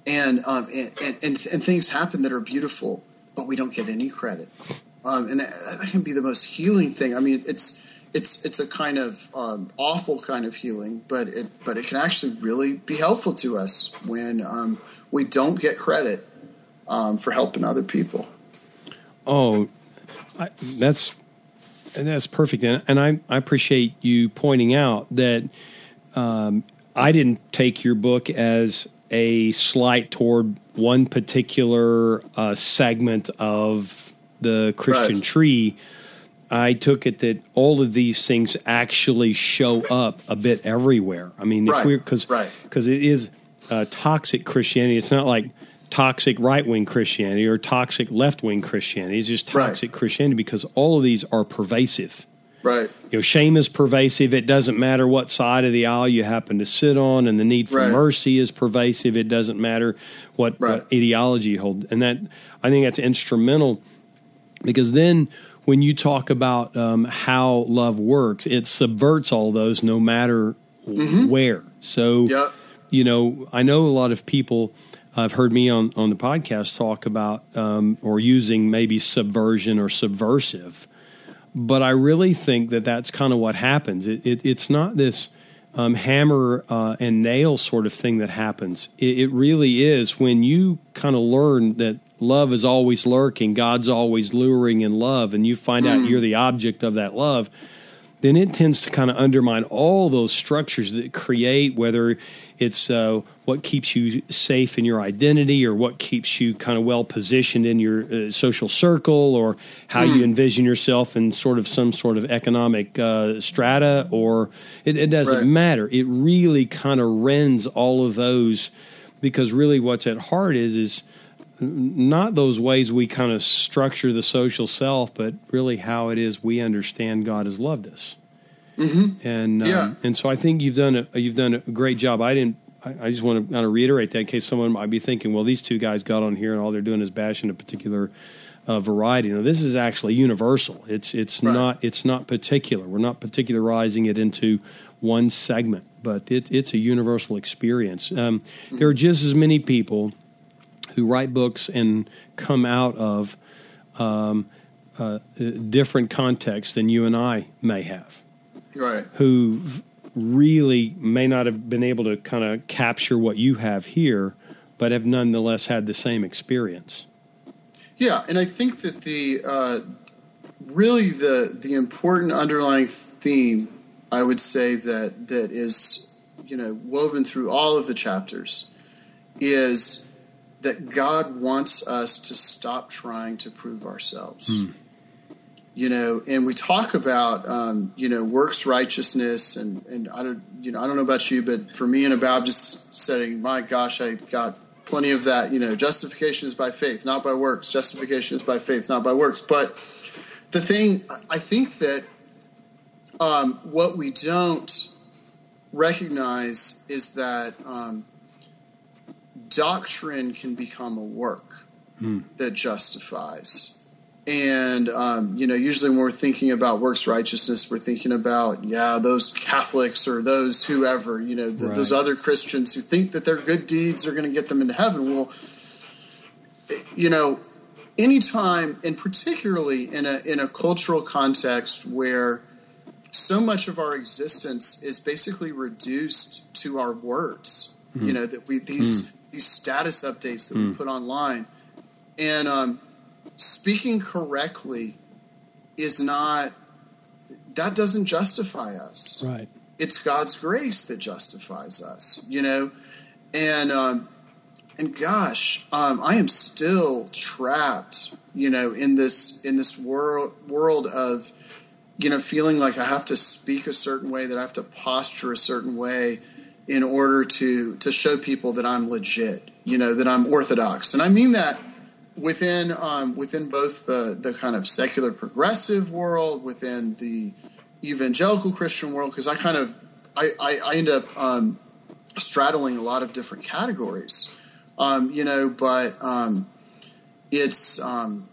and um, and, and and things happen that are beautiful, but we don't get any credit, um, and that, that can be the most healing thing. I mean, it's. It's, it's a kind of um, awful kind of healing, but it but it can actually really be helpful to us when um, we don't get credit um, for helping other people. Oh, I, that's and that's perfect, and, and I, I appreciate you pointing out that um, I didn't take your book as a slight toward one particular uh, segment of the Christian Right. tree. I took it that all of these things actually show up a bit everywhere. I mean, if Right, because right. because it is uh, toxic Christianity. It's not like toxic right wing Christianity or toxic left wing Christianity. It's just Right. toxic Christianity because all of these are pervasive. Right. You know, shame is pervasive. It doesn't matter what side of the aisle you happen to sit on, and the need for Right. mercy is pervasive. It doesn't matter what, Right. what ideology you hold, and that I think that's instrumental because then when you talk about um, how love works, it subverts all those, no matter where. So, Mm-hmm. Yep. you know, I know a lot of people have heard me on, on the podcast talk about um, or using maybe subversion or subversive, but I really think that that's kind of what happens. It, it, it's not this um, hammer uh, and nail sort of thing that happens. It, it really is when you kind of learn that love is always lurking, God's always luring in love, and you find out you're the object of that love then it tends to kind of undermine all those structures that create whether it's uh, what keeps you safe in your identity or what keeps you kind of well positioned in your uh, social circle or how you envision yourself in sort of some sort of economic uh, strata or it, it doesn't Right. matter it really kind of rends all of those because really what's at heart is is not those ways we kind of structure the social self, but really how it is we understand God has loved us. And um, Yeah. and so I think you've done a you've done a great job. I didn't I, I just want to kind of reiterate that in case someone might be thinking, well, these two guys got on here and all they're doing is bashing a particular uh, variety. Now, this is actually universal. It's it's Right. not it's not particular. We're not particularizing it into one segment, but it, it's a universal experience. Um, there are just as many people who write books and come out of um, uh, different contexts than you and I may have Right. who really may not have been able to kind of capture what you have here, but have nonetheless had the same experience. Yeah, and I think that the uh, really the the important underlying theme, I would say that that is you know woven through all of the chapters, is that God wants us to stop trying to prove ourselves. You know, and we talk about um, you know works righteousness, and and I don't you know I don't know about you, but for me in a Baptist setting, my gosh, I got plenty of that. You know, justification is by faith, not by works. Justification is by faith, not by works. But the thing, I think that um, what we don't recognize is that um, doctrine can become a work that justifies. And um, you know, usually when we're thinking about works righteousness, we're thinking about yeah, those Catholics or those whoever, you know, th- those other Christians who think that their good deeds are going to get them into heaven. Well, you know, anytime, and particularly in a in a cultural context where so much of our existence is basically reduced to our words, you know, that we these these status updates that we put online, and um, speaking correctly is not that doesn't justify us. Right. it's God's grace that justifies us, you know, and um, and gosh, um, I am still trapped, you know, in this in this world world of you know feeling like I have to speak a certain way, that I have to posture a certain way in order to to show people that I'm legit, you know, that I'm orthodox, and I mean that within um, within both the the kind of secular progressive world, within the evangelical Christian world, because I kind of I, I, I end up um, straddling a lot of different categories, um, you know. But um, it's um,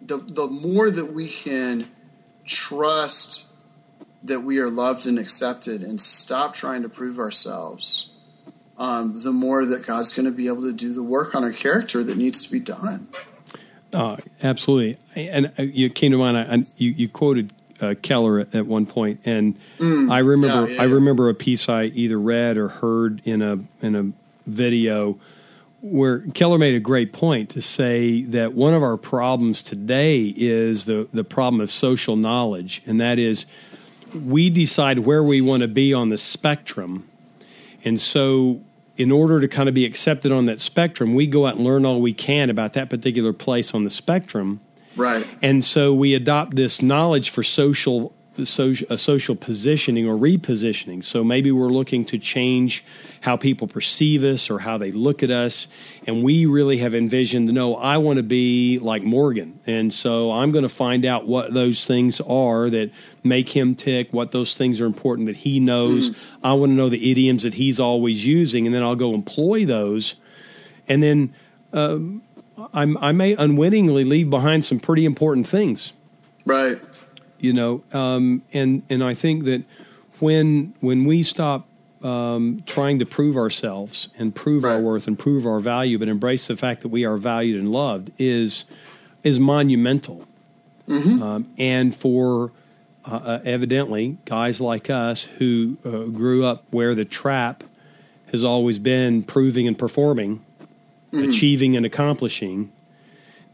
the the more that we can trust that we are loved and accepted, and stop trying to prove ourselves, um, the more that God's going to be able to do the work on our character that needs to be done. Uh, absolutely. And uh, you came to mind. I, you, you quoted uh, Keller at, at one point, and I remember yeah, yeah, I yeah. remember a piece I either read or heard in a in a video where Keller made a great point to say that one of our problems today is the the problem of social knowledge, and that is we decide where we want to be on the spectrum, and so in order to kind of be accepted on that spectrum, we go out and learn all we can about that particular place on the spectrum. Right. And so we adopt this knowledge for social, social, a social positioning or repositioning. So maybe we're looking to change how people perceive us or how they look at us. And we really have envisioned, no, I want to be like Morgan. And so I'm going to find out what those things are that make him tick, what those things are important that he knows. I want to know the idioms that he's always using. And then I'll go employ those. And then uh, I'm, I may unwittingly leave behind some pretty important things Right. You know um, and and I think that when when we stop um, trying to prove ourselves and prove our worth and prove our value, but embrace the fact that we are valued and loved is is monumental. Um, and for uh, uh, evidently guys like us who uh, grew up where the trap has always been proving and performing, achieving and accomplishing.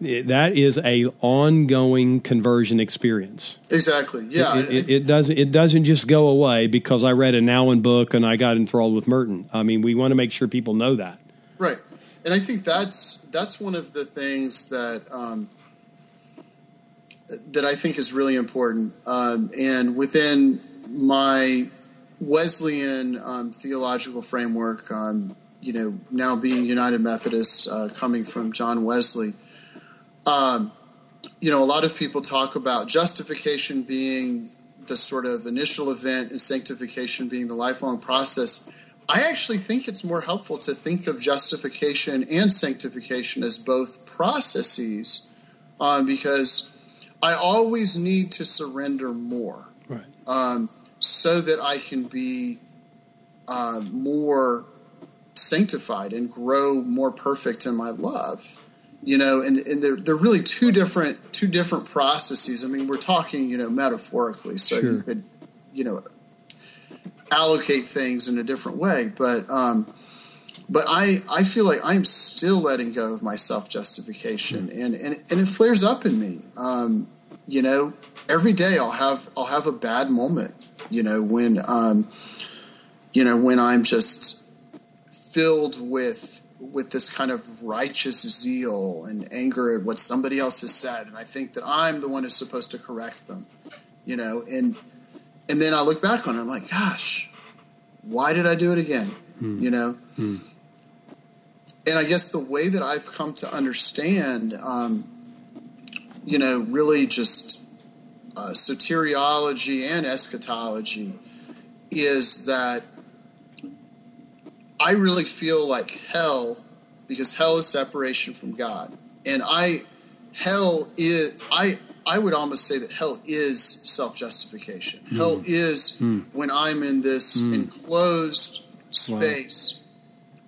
That is a ongoing conversion experience. Exactly. Yeah. It, it, it doesn't. It doesn't just go away because I read a Nouwen book and I got enthralled with Merton. I mean, we want to make sure people know that. Right, and I think that's that's one of the things that um, that I think is really important. Um, and within my Wesleyan um, theological framework, um, you know, now being United Methodist, uh, coming from John Wesley, um, you know, a lot of people talk about justification being the sort of initial event and sanctification being the lifelong process. I actually think it's more helpful to think of justification and sanctification as both processes, um, because I always need to surrender more, right? Um, so that I can be uh, more sanctified and grow more perfect in my love. You know, and, and they're, they're really two different two different processes. I mean, we're talking, you know, metaphorically, so sure. you could, you know, allocate things in a different way. But um, but I I feel like I'm still letting go of my self justification, and, and and it flares up in me. Um, you know, every day I'll have I'll have a bad moment. You know, when um, you know when I'm just filled with with this kind of righteous zeal and anger at what somebody else has said, and I think that I'm the one who's supposed to correct them, you know, and and then I look back on it, I'm like, gosh, why did I do it again? Hmm. You know, hmm. and I guess the way that I've come to understand, um, you know, really just uh, soteriology and eschatology is that I really feel like hell because hell is separation from God. And I hell is I I would almost say that hell is self-justification. Mm. Hell is mm. when I'm in this mm. enclosed space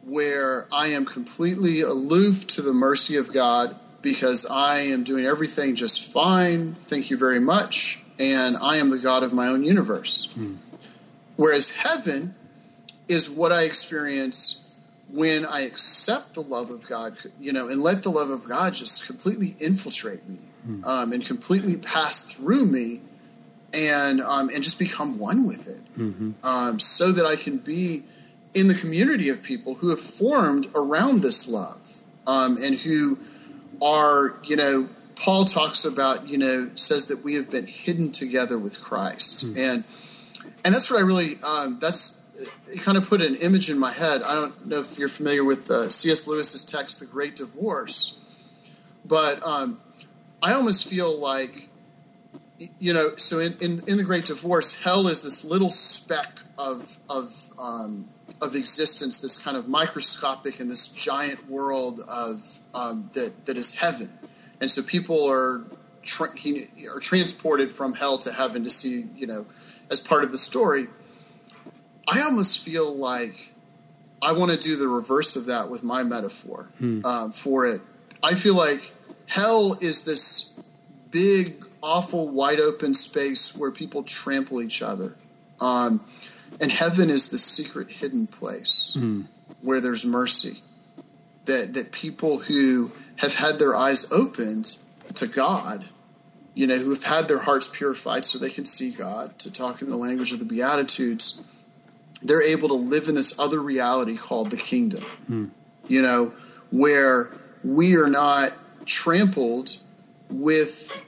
wow. where I am completely aloof to the mercy of God because I am doing everything just fine. Thank you very much. And I am the God of my own universe. Hmm. Whereas heaven is what I experience when I accept the love of God, you know, and let the love of God just completely infiltrate me hmm. um, and completely pass through me and um, and just become one with it, mm-hmm. um, so that I can be in the community of people who have formed around this love um, and who are, you know, Paul talks about, you know, says that we have been hidden together with Christ, mm-hmm. and and that's what I really um, that's it kind of put an image in my head. I don't know if you're familiar with uh, C.S. Lewis's text, The Great Divorce, but um, I almost feel like, you know, so in, in, in, The Great Divorce, hell is this little speck of, of, um, of existence, this kind of microscopic in this giant world of um, that, that is heaven. And so people are, tra- are transported from hell to heaven to see, you know, as part of the story I almost feel like I want to do the reverse of that with my metaphor hmm. um, for it. I feel like hell is this big, awful, wide open space where people trample each other. Um, and heaven is the secret, hidden place hmm. where there's mercy. That, that people who have had their eyes opened to God, you know, who have had their hearts purified so they can see God, to talk in the language of the Beatitudes, they're able to live in this other reality called the kingdom. Hmm. You know, where we are not trampled with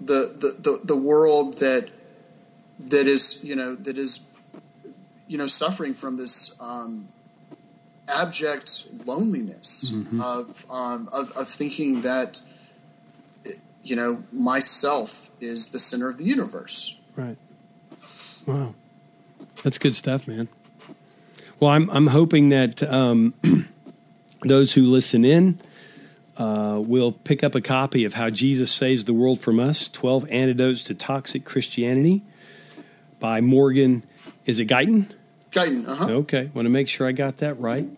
the, the, the, the world that that is you know that is you know suffering from this um, abject loneliness mm-hmm. of, um, of of thinking that you know myself is the center of the universe. Right. Wow. That's good stuff, man. Well, I'm I'm hoping that um, those who listen in uh, will pick up a copy of How Jesus Saves the World from Us: Twelve Antidotes to Toxic Christianity by Morgan. Is it Guyton? Guyton. Uh-huh. Okay, want to make sure I got that right.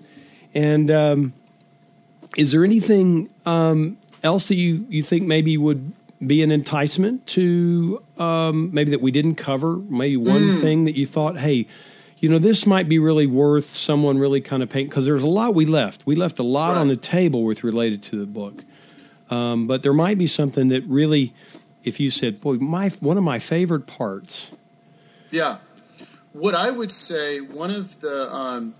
And um, is there anything um, else that you you think maybe would be an enticement to um, maybe that we didn't cover? Maybe one mm. thing that you thought, hey, you know, this might be really worth someone really kind of paying because there's a lot we left. We left a lot right. on the table with related to the book, um, but there might be something that really, if you said, boy, my one of my favorite parts. Yeah, what I would say one of the um,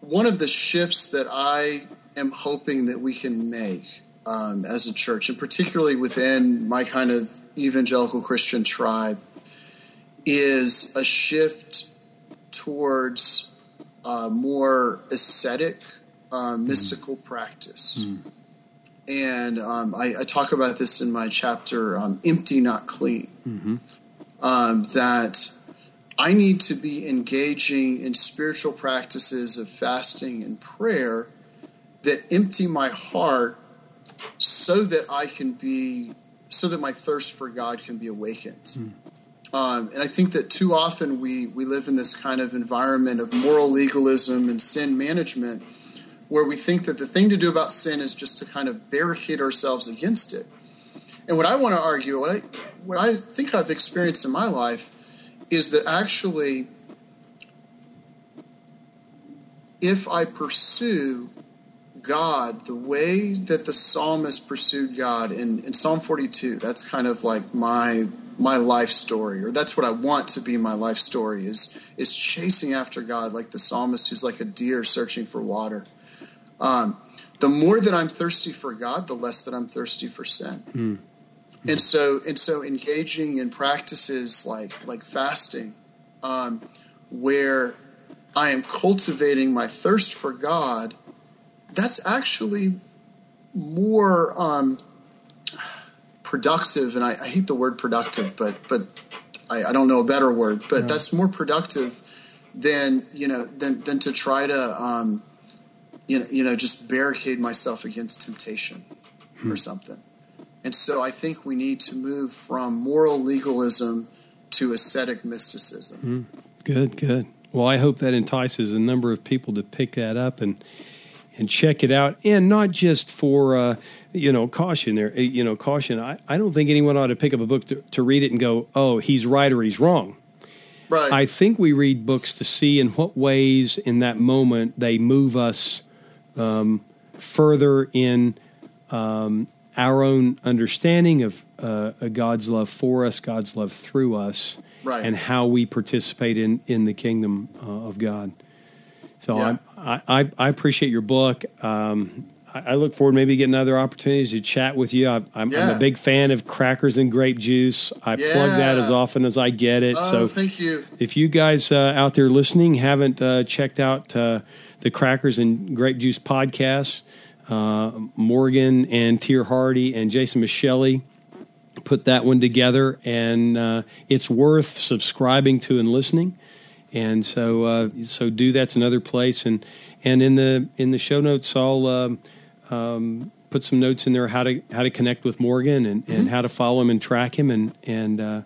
one of the shifts that I am hoping that we can make um, as a church, and particularly within my kind of evangelical Christian tribe, is a shift towards uh, more ascetic, uh, mystical mm. practice. Mm. And um, I, I, talk about this in my chapter, um, Empty, Not Clean. Mm-hmm. Um, that I need to be engaging in spiritual practices of fasting and prayer that empty my heart so that I can be, so that my thirst for God can be awakened. Mm. Um, and I think that too often we, we live in this kind of environment of moral legalism and sin management where we think that the thing to do about sin is just to kind of barricade ourselves against it. And what I want to argue, what I, what I think I've experienced in my life, is that actually, if I pursue God the way that the psalmist pursued God in, in Psalm 42, that's kind of like my my life story, or that's what I want to be my life story is is chasing after God like the psalmist who's like a deer searching for water. Um, the more that I'm thirsty for God, the less that I'm thirsty for sin. Mm. And so and so engaging in practices like like fasting, um, where I am cultivating my thirst for God, that's actually more um, productive. And I, I, hate the word productive, but but I, I don't know a better word. But yeah. that's more productive than you know than than to try to um, you know you know just barricade myself against temptation hmm. or something. And so I think we need to move from moral legalism to ascetic mysticism. Mm, good, good. Well, I hope that entices a number of people to pick that up and and check it out, and not just for uh, you know caution. There, you know, caution. I, I don't think anyone ought to pick up a book to, to read it and go, "Oh, he's right or he's wrong." Right. I think we read books to see in what ways, in that moment, they move us um, further in um, our own understanding of uh, God's love for us, God's love through us, right. and how we participate in, in the kingdom uh, of God. So yeah. I, I, I, appreciate your book. Um, I, I, look forward maybe getting other opportunities to chat with you. I, am yeah. a big fan of crackers and grape juice. I yeah. plug that as often as I get it. Oh, so thank you. If you guys uh, out there listening haven't uh, checked out uh, the Crackers and Grape Juice podcast, uh, Morgan and Teer Hardy and Jason Micheli put that one together, and uh, it's worth subscribing to and listening. And so, uh, so do that's another place. And and in the in the show notes, I'll um, um, put some notes in there how to how to connect with Morgan and, and mm-hmm. how to follow him and track him, and and uh,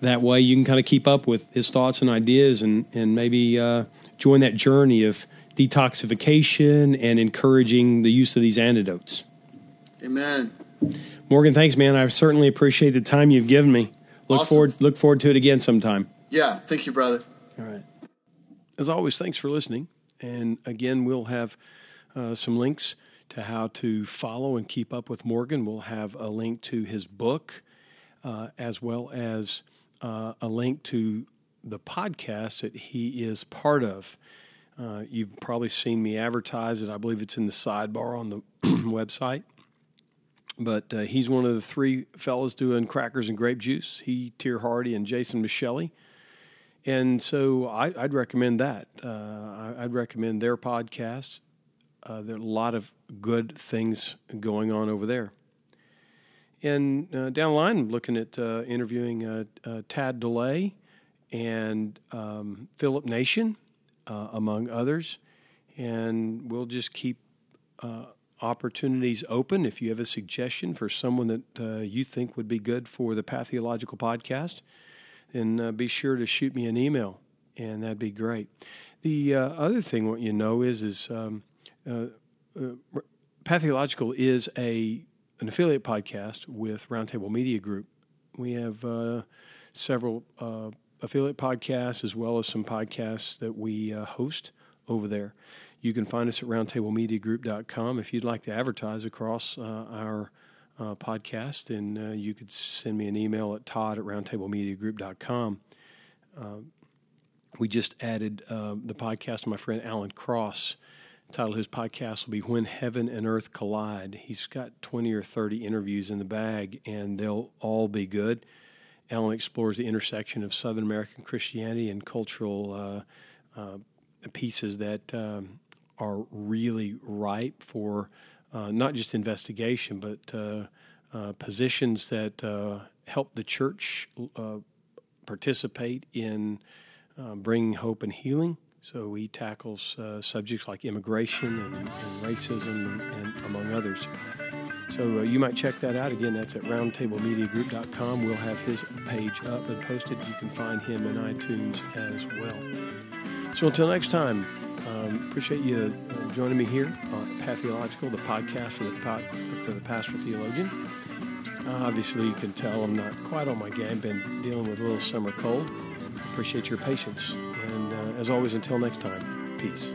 that way you can kind of keep up with his thoughts and ideas, and and maybe uh, join that journey of detoxification and encouraging the use of these antidotes. Amen. Morgan, thanks, man. I certainly appreciate the time you've given me. Look awesome. forward look forward to it again sometime. Yeah, thank you, brother. All right. As always, thanks for listening. And again, we'll have uh, some links to how to follow and keep up with Morgan. We'll have a link to his book, uh, as well as uh, a link to the podcast that he is part of. Uh, you've probably seen me advertise it. I believe it's in the sidebar on the website. But uh, he's one of the three fellows doing crackers and grape juice. He, Teer Hardy, and Jason Micheli. And so I, would recommend that. Uh, I'd recommend their podcast. Uh, there are a lot of good things going on over there. And uh, down the line, I'm looking at uh, interviewing Tad DeLay and um, Philip Nation uh, among others. And we'll just keep uh, opportunities open. If you have a suggestion for someone that uh, you think would be good for the Pathological podcast, then uh, be sure to shoot me an email, and that'd be great. The uh, other thing what you know is is um, uh, Pathological is a an affiliate podcast with Roundtable Media Group. We have several affiliate podcasts as well as some podcasts that we uh, host over there. You can find us at roundtablemediagroup.com if you'd like to advertise across uh, our uh, podcast, and uh, you could send me an email at todd at roundtablemediagroup.com. Uh, we just added uh, the podcast of my friend Alan Cross. The title of his podcast will be When Heaven and Earth Collide. He's got 20 or 30 interviews in the bag, and they'll all be good. Alan explores the intersection of Southern American Christianity and cultural uh, uh, pieces that um, are really ripe for uh, not just investigation, but uh, uh, positions that uh, help the church participate in bringing hope and healing. So he tackles subjects like immigration and, and racism, and, and, among others. So uh, you might check that out. Again, that's at roundtablemediagroup.com. We'll have his page up and posted. You can find him in iTunes as well. So until next time, um, appreciate you uh, joining me here on Pathological, the podcast for the, for the pastor theologian. Uh, obviously, you can tell I'm not quite on my game. Been dealing with a little summer cold. Appreciate your patience. And uh, as always, until next time, peace.